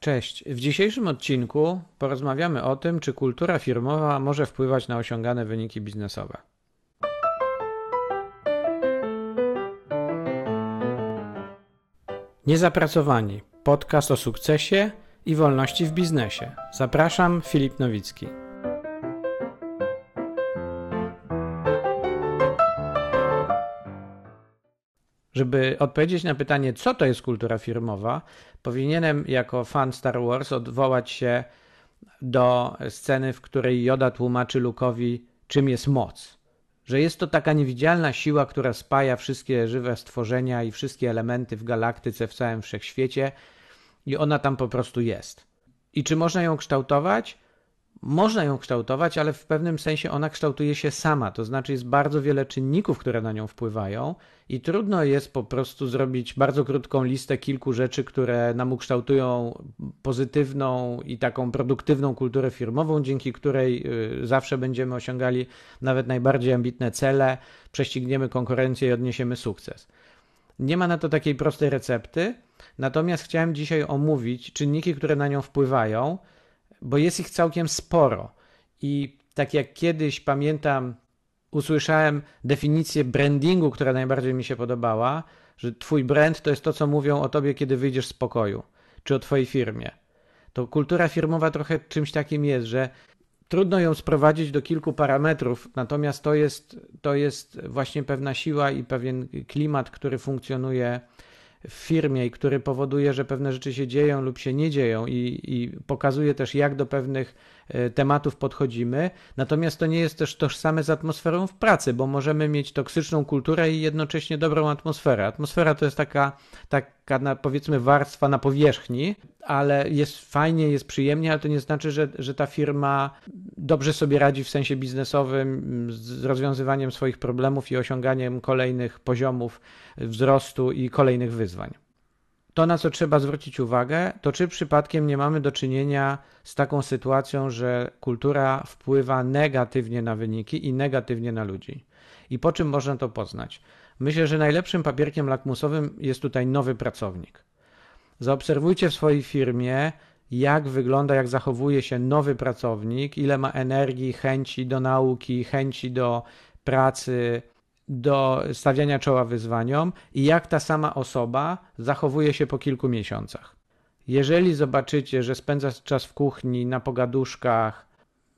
Cześć. W dzisiejszym odcinku porozmawiamy o tym, czy kultura firmowa może wpływać na osiągane wyniki biznesowe. Niezapracowani. Podcast o sukcesie i wolności w biznesie. Zapraszam, Filip Nowicki. Żeby odpowiedzieć na pytanie, co to jest kultura firmowa, powinienem jako fan Star Wars odwołać się do sceny, w której Yoda tłumaczy Lukowi, czym jest moc. Że jest to taka niewidzialna siła, która spaja wszystkie żywe stworzenia i wszystkie elementy w galaktyce, w całym wszechświecie, i ona tam po prostu jest. I czy można ją kształtować? Można ją kształtować, ale w pewnym sensie ona kształtuje się sama, to znaczy jest bardzo wiele czynników, które na nią wpływają i trudno jest po prostu zrobić bardzo krótką listę kilku rzeczy, które nam ukształtują pozytywną i taką produktywną kulturę firmową, dzięki której y, zawsze będziemy osiągali nawet najbardziej ambitne cele, prześcigniemy konkurencję i odniesiemy sukces. Nie ma na to takiej prostej recepty, natomiast chciałem dzisiaj omówić czynniki, które na nią wpływają bo jest ich całkiem sporo. I tak jak kiedyś pamiętam, usłyszałem definicję brandingu, która najbardziej mi się podobała, że twój brand to jest to, co mówią o tobie, kiedy wyjdziesz z pokoju, czy o twojej firmie. To kultura firmowa trochę czymś takim jest, że trudno ją sprowadzić do kilku parametrów, natomiast to jest, to jest właśnie pewna siła i pewien klimat, który funkcjonuje w firmie i który powoduje, że pewne rzeczy się dzieją lub się nie dzieją i, i pokazuje też, jak do pewnych e, tematów podchodzimy. Natomiast to nie jest też tożsame z atmosferą w pracy, bo możemy mieć toksyczną kulturę i jednocześnie dobrą atmosferę. Atmosfera to jest taka, taka powiedzmy warstwa na powierzchni, ale jest fajnie, jest przyjemnie, ale to nie znaczy, że, że ta firma dobrze sobie radzi w sensie biznesowym z rozwiązywaniem swoich problemów i osiąganiem kolejnych poziomów wzrostu i kolejnych wyzwań. To, na co trzeba zwrócić uwagę, to czy przypadkiem nie mamy do czynienia z taką sytuacją, że kultura wpływa negatywnie na wyniki i negatywnie na ludzi. I po czym można to poznać? Myślę, że najlepszym papierkiem lakmusowym jest tutaj nowy pracownik. Zaobserwujcie w swojej firmie, jak wygląda, jak zachowuje się nowy pracownik, ile ma energii, chęci do nauki, chęci do pracy, do stawiania czoła wyzwaniom i jak ta sama osoba zachowuje się po kilku miesiącach. Jeżeli zobaczycie, że spędza czas w kuchni, na pogaduszkach,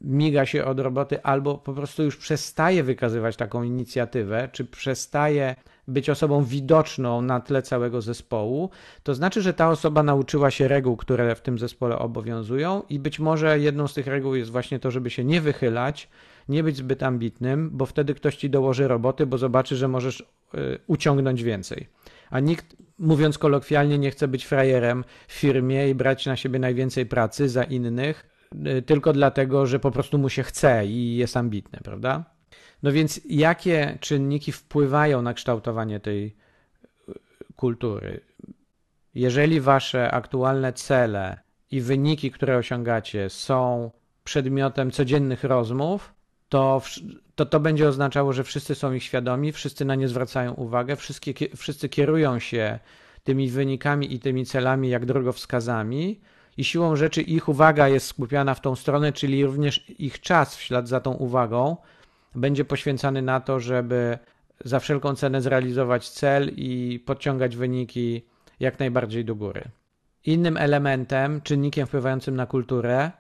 miga się od roboty, albo po prostu już przestaje wykazywać taką inicjatywę, czy przestaje być osobą widoczną na tle całego zespołu, to znaczy, że ta osoba nauczyła się reguł, które w tym zespole obowiązują, i być może jedną z tych reguł jest właśnie to, żeby się nie wychylać, nie być zbyt ambitnym, bo wtedy ktoś ci dołoży roboty, bo zobaczy, że możesz y, uciągnąć więcej. A nikt, mówiąc kolokwialnie, nie chce być frajerem w firmie i brać na siebie najwięcej pracy za innych, tylko dlatego, że po prostu mu się chce i jest ambitny, prawda? No więc jakie czynniki wpływają na kształtowanie tej y, kultury? Jeżeli wasze aktualne cele i wyniki, które osiągacie, są przedmiotem codziennych rozmów, to, to to będzie oznaczało, że wszyscy są ich świadomi, wszyscy na nie zwracają uwagę, wszyscy kierują się tymi wynikami i tymi celami jak drogowskazami i siłą rzeczy ich uwaga jest skupiana w tą stronę, czyli również ich czas w ślad za tą uwagą będzie poświęcany na to, żeby za wszelką cenę zrealizować cel i podciągać wyniki jak najbardziej do góry. Innym elementem, czynnikiem wpływającym na kulturę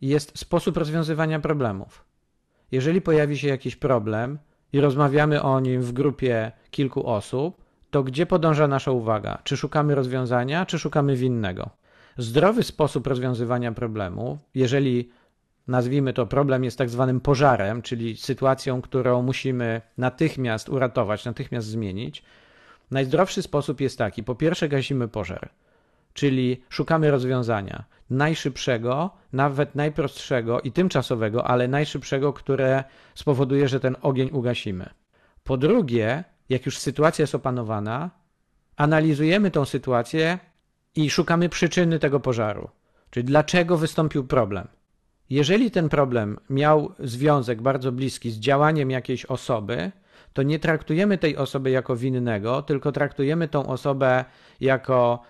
jest sposób rozwiązywania problemów. Jeżeli pojawi się jakiś problem i rozmawiamy o nim w grupie kilku osób, to gdzie podąża nasza uwaga? Czy szukamy rozwiązania, czy szukamy winnego? Zdrowy sposób rozwiązywania problemu, jeżeli nazwijmy to problem jest tak zwanym pożarem, czyli sytuacją, którą musimy natychmiast uratować, natychmiast zmienić, najzdrowszy sposób jest taki: po pierwsze, gasimy pożar, czyli szukamy rozwiązania najszybszego, nawet najprostszego i tymczasowego, ale najszybszego, które spowoduje, że ten ogień ugasimy. Po drugie, jak już sytuacja jest opanowana, analizujemy tą sytuację i szukamy przyczyny tego pożaru, czyli dlaczego wystąpił problem. Jeżeli ten problem miał związek bardzo bliski z działaniem jakiejś osoby, to nie traktujemy tej osoby jako winnego, tylko traktujemy tą osobę jako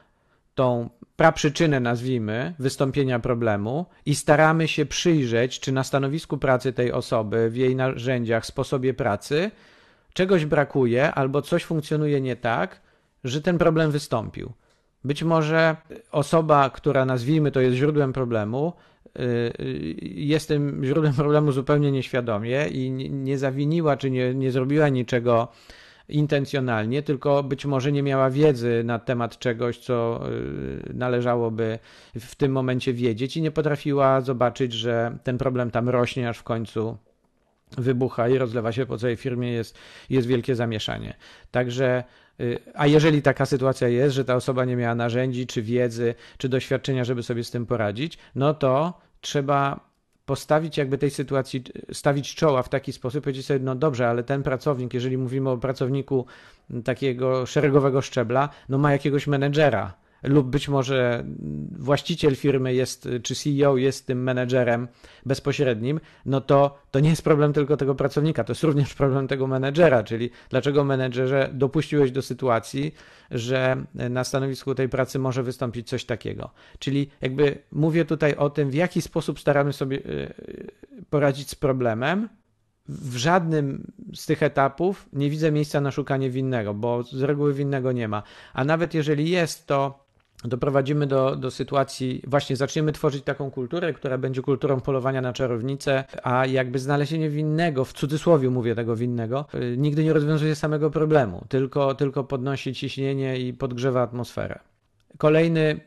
tą praprzyczynę, nazwijmy, wystąpienia problemu i staramy się przyjrzeć, czy na stanowisku pracy tej osoby, w jej narzędziach, sposobie pracy czegoś brakuje albo coś funkcjonuje nie tak, że ten problem wystąpił. Być może osoba, która nazwijmy to jest źródłem problemu, y, y, jest tym źródłem problemu zupełnie nieświadomie i nie zawiniła czy nie, nie zrobiła niczego intencjonalnie, tylko być może nie miała wiedzy na temat czegoś, co y, należałoby w tym momencie wiedzieć i nie potrafiła zobaczyć, że ten problem tam rośnie, aż w końcu wybucha i rozlewa się po całej firmie, jest, jest wielkie zamieszanie. Także, a jeżeli taka sytuacja jest, że ta osoba nie miała narzędzi, czy wiedzy, czy doświadczenia, żeby sobie z tym poradzić, no to trzeba postawić jakby tej sytuacji, stawić czoła w taki sposób, powiedzieć sobie, no dobrze, ale ten pracownik, jeżeli mówimy o pracowniku takiego szeregowego szczebla, no ma jakiegoś menedżera, lub być może właściciel firmy jest, czy CEO jest tym menedżerem bezpośrednim, no to to nie jest problem tylko tego pracownika, to jest również problem tego menedżera, czyli dlaczego menedżerze dopuściłeś do sytuacji, że na stanowisku tej pracy może wystąpić coś takiego. Czyli jakby mówię tutaj o tym, w jaki sposób staramy sobie y, poradzić z problemem, w żadnym z tych etapów nie widzę miejsca na szukanie winnego, bo z reguły winnego nie ma. A nawet jeżeli jest, to doprowadzimy do, do sytuacji, właśnie zaczniemy tworzyć taką kulturę, która będzie kulturą polowania na czarownicę, a jakby znalezienie winnego, w cudzysłowie mówię tego winnego, y, nigdy nie rozwiązuje samego problemu, tylko, tylko podnosi ciśnienie i podgrzewa atmosferę. Kolejny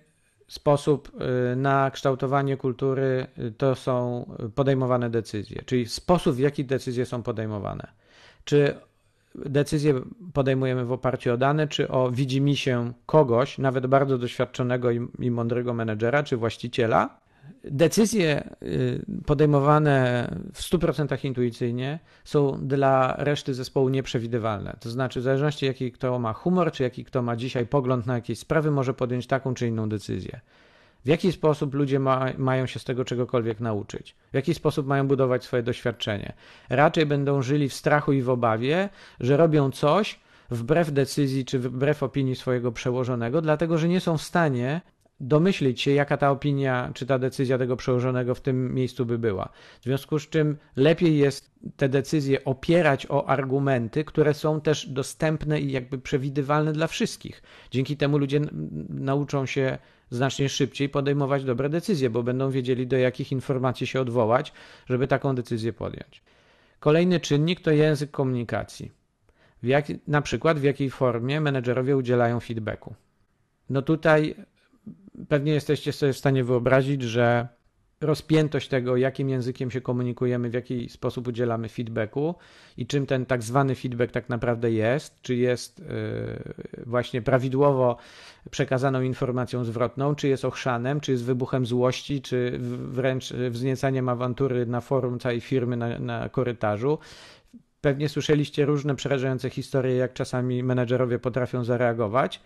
sposób y, na kształtowanie kultury y, to są podejmowane decyzje, czyli sposób, w jaki decyzje są podejmowane. Czy decyzję podejmujemy w oparciu o dane, czy o widzimisię kogoś, nawet bardzo doświadczonego i, i mądrego menedżera, czy właściciela. Decyzje y, podejmowane w 100% intuicyjnie są dla reszty zespołu nieprzewidywalne. To znaczy, w zależności jaki kto ma humor, czy jaki kto ma dzisiaj pogląd na jakieś sprawy, może podjąć taką czy inną decyzję. W jaki sposób ludzie ma, mają się z tego czegokolwiek nauczyć? W jaki sposób mają budować swoje doświadczenie? Raczej będą żyli w strachu i w obawie, że robią coś wbrew decyzji czy wbrew opinii swojego przełożonego, dlatego że nie są w stanie domyślić się, jaka ta opinia czy ta decyzja tego przełożonego w tym miejscu by była. W związku z czym lepiej jest te decyzje opierać o argumenty, które są też dostępne i jakby przewidywalne dla wszystkich. Dzięki temu ludzie nauczą się znacznie szybciej podejmować dobre decyzje, bo będą wiedzieli, do jakich informacji się odwołać, żeby taką decyzję podjąć. Kolejny czynnik to język komunikacji. Jak, na przykład w jakiej formie menedżerowie udzielają feedbacku. No tutaj pewnie jesteście sobie w stanie wyobrazić, że rozpiętość tego, jakim językiem się komunikujemy, w jaki sposób udzielamy feedbacku i czym ten tak zwany feedback tak naprawdę jest, czy jest y, właśnie prawidłowo przekazaną informacją zwrotną, czy jest ochrzanem, czy jest wybuchem złości, czy wręcz wzniecaniem awantury na forum całej firmy na, na korytarzu. Pewnie słyszeliście różne przerażające historie, jak czasami menedżerowie potrafią zareagować.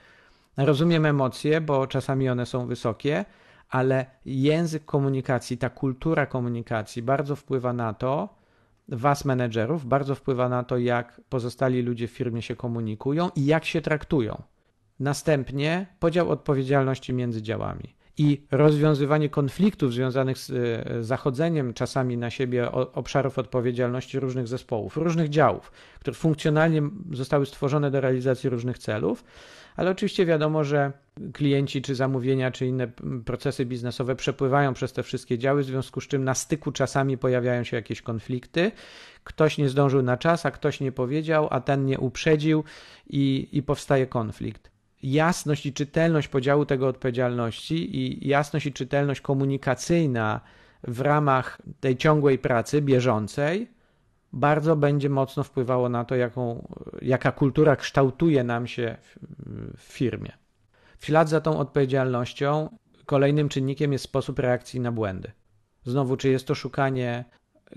Rozumiem emocje, bo czasami one są wysokie, ale język komunikacji, ta kultura komunikacji bardzo wpływa na to, was menedżerów, bardzo wpływa na to, jak pozostali ludzie w firmie się komunikują i jak się traktują. Następnie podział odpowiedzialności między działami i rozwiązywanie konfliktów związanych z e, zachodzeniem czasami na siebie obszarów odpowiedzialności różnych zespołów, różnych działów, które funkcjonalnie zostały stworzone do realizacji różnych celów, ale oczywiście wiadomo, że klienci czy zamówienia, czy inne procesy biznesowe przepływają przez te wszystkie działy, w związku z czym na styku czasami pojawiają się jakieś konflikty. Ktoś nie zdążył na czas, a ktoś nie powiedział, a ten nie uprzedził i, i powstaje konflikt. Jasność i czytelność podziału tego odpowiedzialności i jasność i czytelność komunikacyjna w ramach tej ciągłej pracy bieżącej bardzo będzie mocno wpływało na to, jaką, jaka kultura kształtuje nam się w, firmie. W ślad za tą odpowiedzialnością kolejnym czynnikiem jest sposób reakcji na błędy. Znowu, czy jest to szukanie,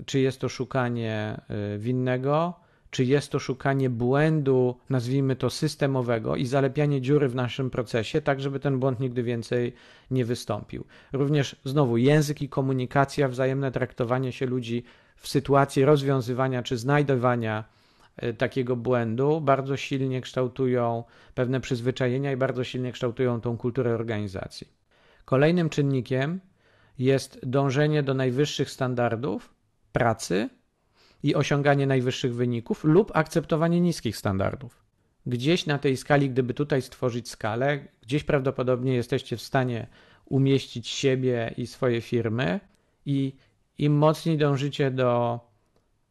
czy jest to szukanie y, winnego, czy jest to szukanie błędu, nazwijmy to systemowego i zalepianie dziury w naszym procesie, tak żeby ten błąd nigdy więcej nie wystąpił. Również znowu język i komunikacja, wzajemne traktowanie się ludzi w sytuacji rozwiązywania czy znajdowania takiego błędu bardzo silnie kształtują pewne przyzwyczajenia i bardzo silnie kształtują tą kulturę organizacji. Kolejnym czynnikiem jest dążenie do najwyższych standardów pracy i osiąganie najwyższych wyników lub akceptowanie niskich standardów. Gdzieś na tej skali, gdyby tutaj stworzyć skalę, gdzieś prawdopodobnie jesteście w stanie umieścić siebie i swoje firmy, i im mocniej dążycie do,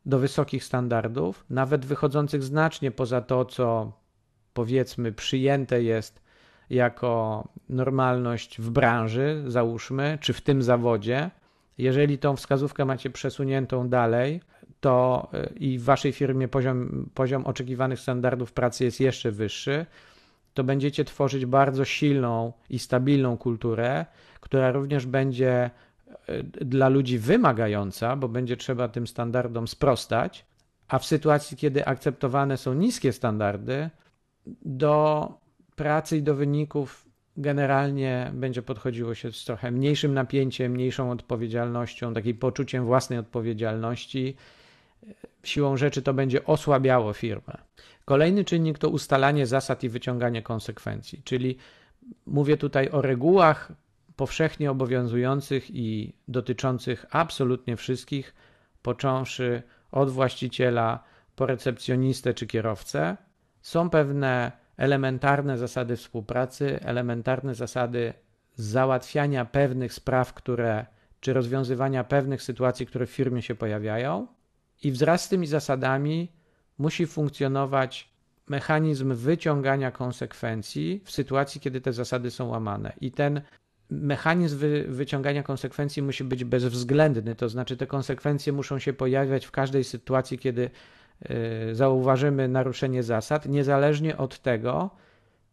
do wysokich standardów, nawet wychodzących znacznie poza to, co powiedzmy przyjęte jest jako normalność w branży, załóżmy, czy w tym zawodzie, jeżeli tą wskazówkę macie przesuniętą dalej, to y, i w waszej firmie poziom, poziom oczekiwanych standardów pracy jest jeszcze wyższy, to będziecie tworzyć bardzo silną i stabilną kulturę, która również będzie dla ludzi wymagająca, bo będzie trzeba tym standardom sprostać, a w sytuacji, kiedy akceptowane są niskie standardy, do pracy i do wyników generalnie będzie podchodziło się z trochę mniejszym napięciem, mniejszą odpowiedzialnością, takim poczuciem własnej odpowiedzialności. Siłą rzeczy to będzie osłabiało firmę. Kolejny czynnik to ustalanie zasad i wyciąganie konsekwencji, czyli mówię tutaj o regułach powszechnie obowiązujących i dotyczących absolutnie wszystkich, począwszy od właściciela po recepcjonistę czy kierowcę. Są pewne elementarne zasady współpracy, elementarne zasady załatwiania pewnych spraw, które, czy rozwiązywania pewnych sytuacji, które w firmie się pojawiają. I wraz z tymi zasadami musi funkcjonować mechanizm wyciągania konsekwencji w sytuacji, kiedy te zasady są łamane. I ten mechanizm wy, wyciągania konsekwencji musi być bezwzględny, to znaczy te konsekwencje muszą się pojawiać w każdej sytuacji, kiedy Y, zauważymy naruszenie zasad, niezależnie od tego,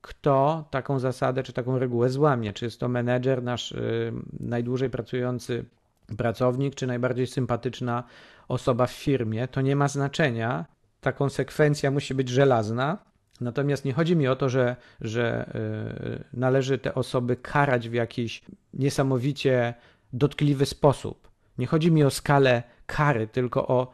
kto taką zasadę czy taką regułę złamie. Czy jest to menedżer, nasz y, najdłużej pracujący pracownik, czy najbardziej sympatyczna osoba w firmie. To nie ma znaczenia. Ta konsekwencja musi być żelazna. Natomiast nie chodzi mi o to, że, że y, należy te osoby karać w jakiś niesamowicie dotkliwy sposób. Nie chodzi mi o skalę kary, tylko o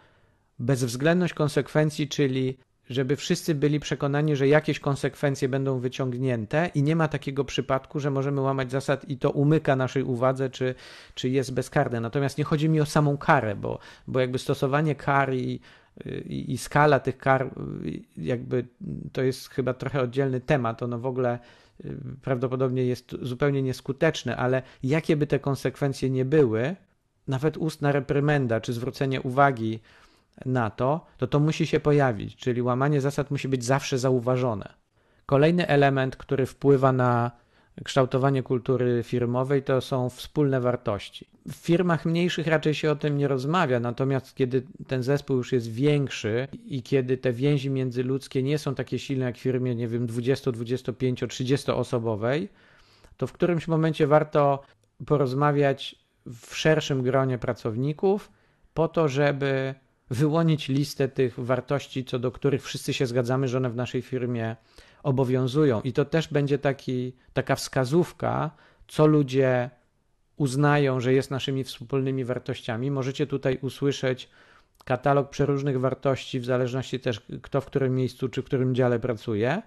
bezwzględność konsekwencji, czyli żeby wszyscy byli przekonani, że jakieś konsekwencje będą wyciągnięte i nie ma takiego przypadku, że możemy łamać zasad i to umyka naszej uwadze, czy, czy jest bezkarne. Natomiast nie chodzi mi o samą karę, bo, bo jakby stosowanie kar i, i skala tych kar, jakby to jest chyba trochę oddzielny temat. Ono w ogóle y, prawdopodobnie jest zupełnie nieskuteczne, ale jakie by te konsekwencje nie były, nawet ustna reprymenda czy zwrócenie uwagi, na to, to to musi się pojawić, czyli łamanie zasad musi być zawsze zauważone. Kolejny element, który wpływa na kształtowanie kultury firmowej, to są wspólne wartości. W firmach mniejszych raczej się o tym nie rozmawia, natomiast kiedy ten zespół już jest większy i kiedy te więzi międzyludzkie nie są takie silne jak w firmie, nie wiem, 20, 25, 30 osobowej, to w którymś momencie warto porozmawiać w szerszym gronie pracowników po to, żeby wyłonić listę tych wartości, co do których wszyscy się zgadzamy, że one w naszej firmie obowiązują. I to też będzie taki, taka wskazówka, co ludzie uznają, że jest naszymi wspólnymi wartościami. Możecie tutaj usłyszeć katalog przeróżnych wartości, w zależności też kto w którym miejscu czy w którym dziale pracuje.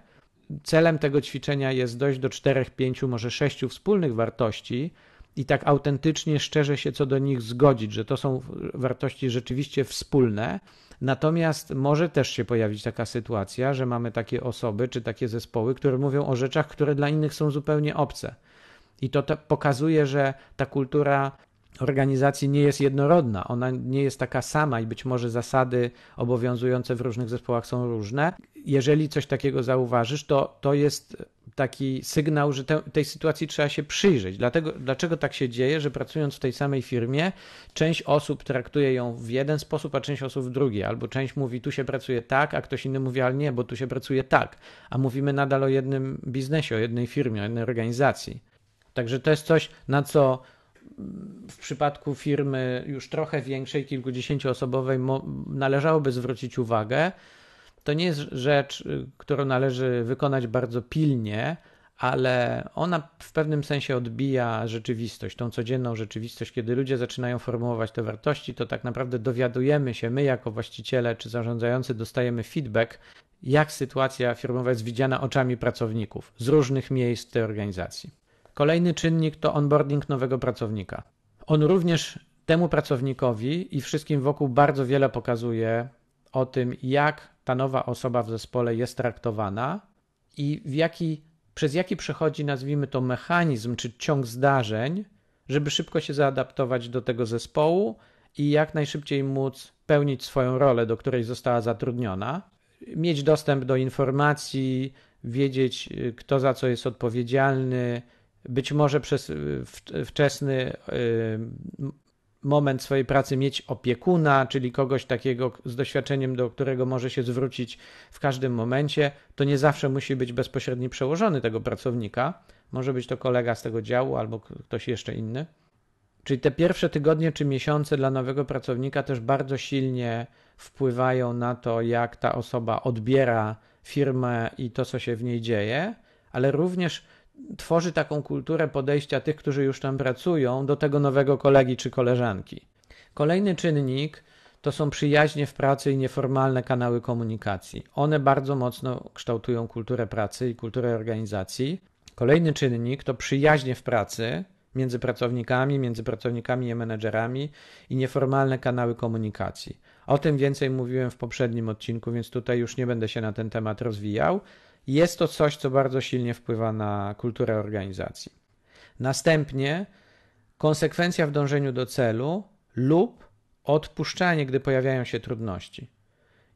Celem tego ćwiczenia jest dojść do czterech, pięciu, może sześciu wspólnych wartości, i tak autentycznie, szczerze się co do nich zgodzić, że to są wartości rzeczywiście wspólne. Natomiast może też się pojawić taka sytuacja, że mamy takie osoby czy takie zespoły, które mówią o rzeczach, które dla innych są zupełnie obce. I to, pokazuje, że ta kultura organizacji nie jest jednorodna, ona nie jest taka sama i być może zasady obowiązujące w różnych zespołach są różne. Jeżeli coś takiego zauważysz, to to jest taki sygnał, że te, tej sytuacji trzeba się przyjrzeć. Dlatego, dlaczego tak się dzieje, że pracując w tej samej firmie, część osób traktuje ją w jeden sposób, a część osób w drugi, albo część mówi, tu się pracuje tak, a ktoś inny mówi, ale nie, bo tu się pracuje tak, a mówimy nadal o jednym biznesie, o jednej firmie, o jednej organizacji. Także to jest coś, na co w przypadku firmy już trochę większej, kilkudziesięcioosobowej, należałoby zwrócić uwagę, to nie jest rzecz, y, którą należy wykonać bardzo pilnie, ale ona w pewnym sensie odbija rzeczywistość, tą codzienną rzeczywistość. Kiedy ludzie zaczynają formułować te wartości, to tak naprawdę dowiadujemy się, my jako właściciele czy zarządzający dostajemy feedback, jak sytuacja firmowa jest widziana oczami pracowników z różnych miejsc tej organizacji. Kolejny czynnik to onboarding nowego pracownika. On również temu pracownikowi i wszystkim wokół bardzo wiele pokazuje o tym, jak ta nowa osoba w zespole jest traktowana i w jaki, przez jaki przechodzi, nazwijmy to, mechanizm czy ciąg zdarzeń, żeby szybko się zaadaptować do tego zespołu i jak najszybciej móc pełnić swoją rolę, do której została zatrudniona, mieć dostęp do informacji, wiedzieć, kto za co jest odpowiedzialny, być może przez wczesny y, moment swojej pracy mieć opiekuna, czyli kogoś takiego z doświadczeniem, do którego może się zwrócić w każdym momencie. To nie zawsze musi być bezpośredni przełożony tego pracownika. Może być to kolega z tego działu albo ktoś jeszcze inny. Czyli te pierwsze tygodnie czy miesiące dla nowego pracownika też bardzo silnie wpływają na to, jak ta osoba odbiera firmę i to, co się w niej dzieje, ale również tworzy taką kulturę podejścia tych, którzy już tam pracują, do tego nowego kolegi czy koleżanki. Kolejny czynnik to są przyjaźnie w pracy i nieformalne kanały komunikacji. One bardzo mocno kształtują kulturę pracy i kulturę organizacji. Kolejny czynnik to przyjaźnie w pracy między pracownikami, między pracownikami i menedżerami i nieformalne kanały komunikacji. O tym więcej mówiłem w poprzednim odcinku, więc tutaj już nie będę się na ten temat rozwijał. Jest to coś, co bardzo silnie wpływa na kulturę organizacji. Następnie konsekwencja w dążeniu do celu lub odpuszczanie, gdy pojawiają się trudności.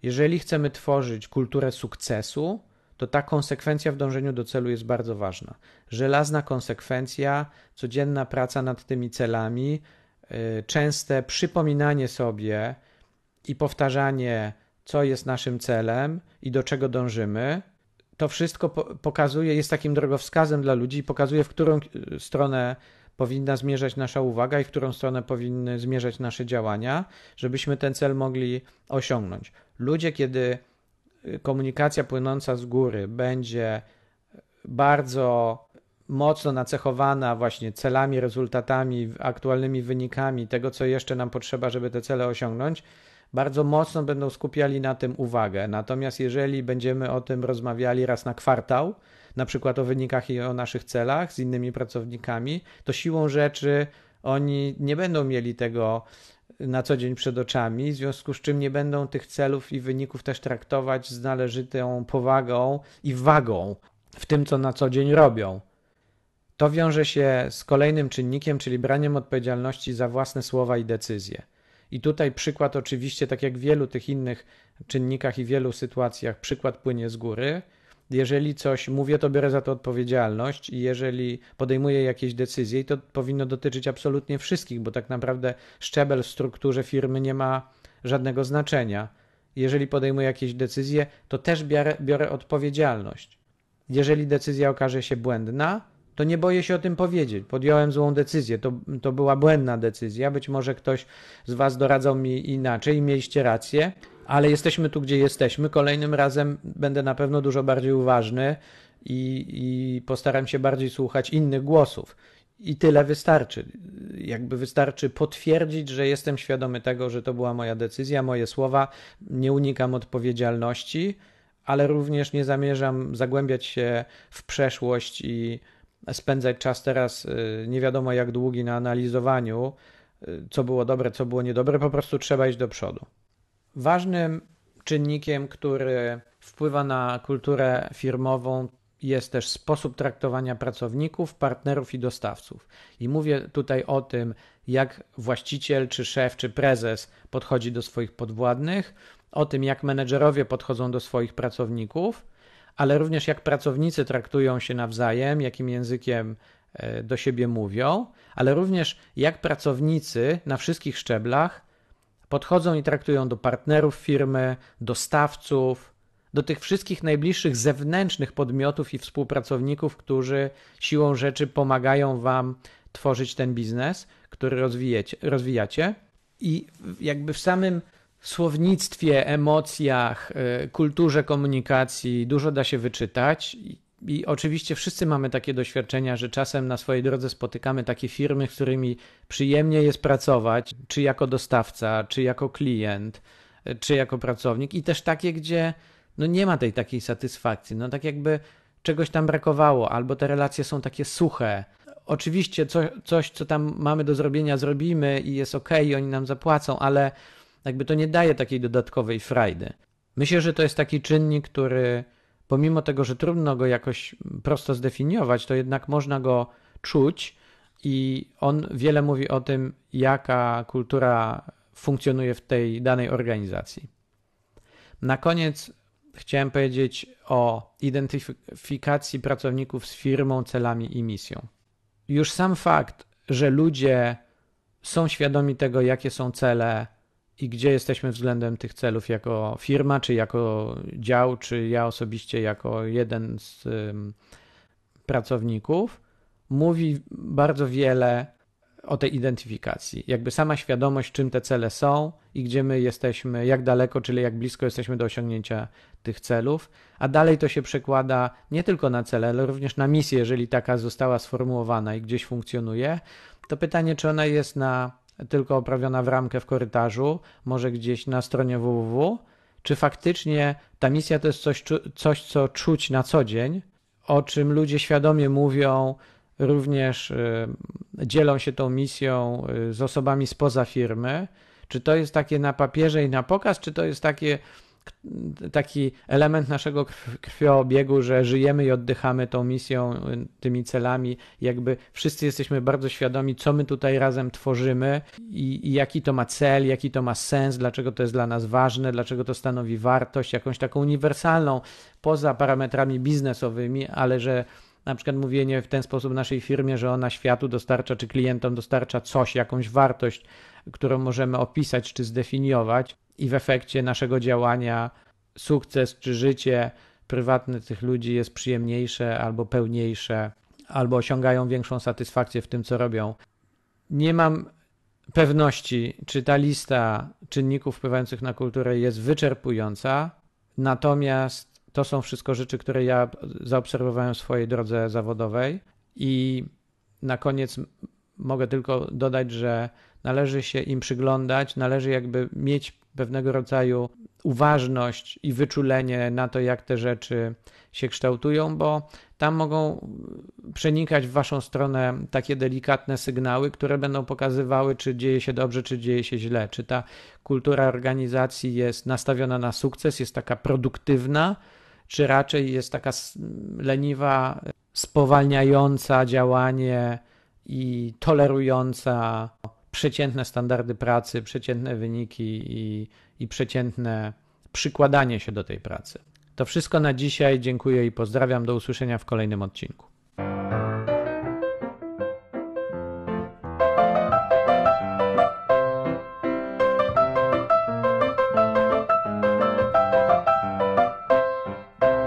Jeżeli chcemy tworzyć kulturę sukcesu, to ta konsekwencja w dążeniu do celu jest bardzo ważna. Żelazna konsekwencja, codzienna praca nad tymi celami, y, częste przypominanie sobie i powtarzanie, co jest naszym celem i do czego dążymy, to wszystko pokazuje, jest takim drogowskazem dla ludzi i pokazuje, w którą e, stronę powinna zmierzać nasza uwaga i w którą stronę powinny zmierzać nasze działania, żebyśmy ten cel mogli osiągnąć. Ludzie, kiedy e, komunikacja płynąca z góry będzie bardzo mocno nacechowana właśnie celami, rezultatami, aktualnymi wynikami tego, co jeszcze nam potrzeba, żeby te cele osiągnąć, bardzo mocno będą skupiali na tym uwagę. Natomiast jeżeli będziemy o tym rozmawiali raz na kwartał, na przykład o wynikach i o naszych celach z innymi pracownikami, to siłą rzeczy oni nie będą mieli tego na co dzień przed oczami, w związku z czym nie będą tych celów i wyników też traktować z należytą powagą i wagą w tym, co na co dzień robią. To wiąże się z kolejnym czynnikiem, czyli braniem odpowiedzialności za własne słowa i decyzje. I tutaj przykład oczywiście, tak jak w wielu tych innych czynnikach i wielu sytuacjach, przykład płynie z góry. Jeżeli coś mówię, to biorę za to odpowiedzialność i jeżeli podejmuję jakieś decyzje, to powinno dotyczyć absolutnie wszystkich, bo tak naprawdę szczebel w strukturze firmy nie ma żadnego znaczenia. Jeżeli podejmuję jakieś decyzje, to też biorę, biorę odpowiedzialność. Jeżeli decyzja okaże się błędna, to nie boję się o tym powiedzieć. Podjąłem złą decyzję, to, to była błędna decyzja. Być może ktoś z Was doradzał mi inaczej i mieliście rację, ale jesteśmy tu, gdzie jesteśmy. Kolejnym razem będę na pewno dużo bardziej uważny i, i postaram się bardziej słuchać innych głosów. I tyle wystarczy. Jakby wystarczy potwierdzić, że jestem świadomy tego, że to była moja decyzja, moje słowa. Nie unikam odpowiedzialności, ale również nie zamierzam zagłębiać się w przeszłość i spędzać czas teraz y, nie wiadomo jak długi na analizowaniu, y, co było dobre, co było niedobre, po prostu trzeba iść do przodu. Ważnym czynnikiem, który wpływa na kulturę firmową, jest też sposób traktowania pracowników, partnerów i dostawców. I mówię tutaj o tym, jak właściciel, czy szef, czy prezes podchodzi do swoich podwładnych, o tym, jak menedżerowie podchodzą do swoich pracowników ale również jak pracownicy traktują się nawzajem, jakim językiem e, do siebie mówią, ale również jak pracownicy na wszystkich szczeblach podchodzą i traktują do partnerów firmy, dostawców, do tych wszystkich najbliższych zewnętrznych podmiotów i współpracowników, którzy siłą rzeczy pomagają Wam tworzyć ten biznes, który rozwijacie. I jakby w samym słownictwie, emocjach, e, kulturze komunikacji dużo da się wyczytać. I oczywiście wszyscy mamy takie doświadczenia, że czasem na swojej drodze spotykamy takie firmy, z którymi przyjemnie jest pracować, czy jako dostawca, czy jako klient, e, czy jako pracownik, i też takie, gdzie no nie ma tej takiej satysfakcji. No tak jakby czegoś tam brakowało, albo te relacje są takie suche, oczywiście co, coś, co tam mamy do zrobienia, zrobimy i jest ok, i oni nam zapłacą, ale jakby to nie daje takiej dodatkowej frajdy. Myślę, że to jest taki czynnik, który pomimo tego, że trudno go jakoś prosto zdefiniować, to jednak można go czuć i on wiele mówi o tym, jaka kultura funkcjonuje w tej danej organizacji. Na koniec chciałem powiedzieć o identyfikacji pracowników z firmą, celami i misją. Już sam fakt, że ludzie są świadomi tego, jakie są cele i gdzie jesteśmy względem tych celów jako firma, czy jako dział, czy ja osobiście jako jeden z pracowników, mówi bardzo wiele o tej identyfikacji. Jakby sama świadomość, czym te cele są i gdzie my jesteśmy, jak daleko, czyli jak blisko jesteśmy do osiągnięcia tych celów, a dalej to się przekłada nie tylko na cele, ale również na misję, jeżeli taka została sformułowana i gdzieś funkcjonuje. To pytanie, czy ona jest na tylko oprawiona w ramkę w korytarzu, może gdzieś na stronie www, czy faktycznie ta misja to jest coś, coś co czuć na co dzień, o czym ludzie świadomie mówią, również y, dzielą się tą misją y, z osobami spoza firmy. Czy to jest takie na papierze i na pokaz, czy to jest takie taki element naszego krwioobiegu, że żyjemy i oddychamy tą misją, tymi celami, jakby wszyscy jesteśmy bardzo świadomi, co my tutaj razem tworzymy i, i, jaki to ma cel, jaki to ma sens, dlaczego to jest dla nas ważne, dlaczego to stanowi wartość, jakąś taką uniwersalną, poza parametrami biznesowymi, ale że na przykład mówienie w ten sposób naszej firmie, że ona światu dostarcza, czy klientom dostarcza coś, jakąś wartość, którą możemy opisać czy zdefiniować, i w efekcie naszego działania sukces czy życie prywatne tych ludzi jest przyjemniejsze albo pełniejsze, albo osiągają większą satysfakcję w tym, co robią. Nie mam pewności, czy ta lista czynników wpływających na kulturę jest wyczerpująca, natomiast to są wszystko rzeczy, które ja zaobserwowałem w swojej drodze zawodowej i na koniec mogę tylko dodać, że należy się im przyglądać, należy jakby mieć pewnego rodzaju uważność i wyczulenie na to, jak te rzeczy się kształtują, bo tam mogą przenikać w waszą stronę takie delikatne sygnały, które będą pokazywały, czy dzieje się dobrze, czy dzieje się źle, czy ta kultura organizacji jest nastawiona na sukces, jest taka produktywna, czy raczej jest taka leniwa, spowalniająca działanie i tolerująca przeciętne standardy pracy, przeciętne wyniki i, i przeciętne przykładanie się do tej pracy. To wszystko na dzisiaj. Dziękuję i pozdrawiam. Do usłyszenia w kolejnym odcinku.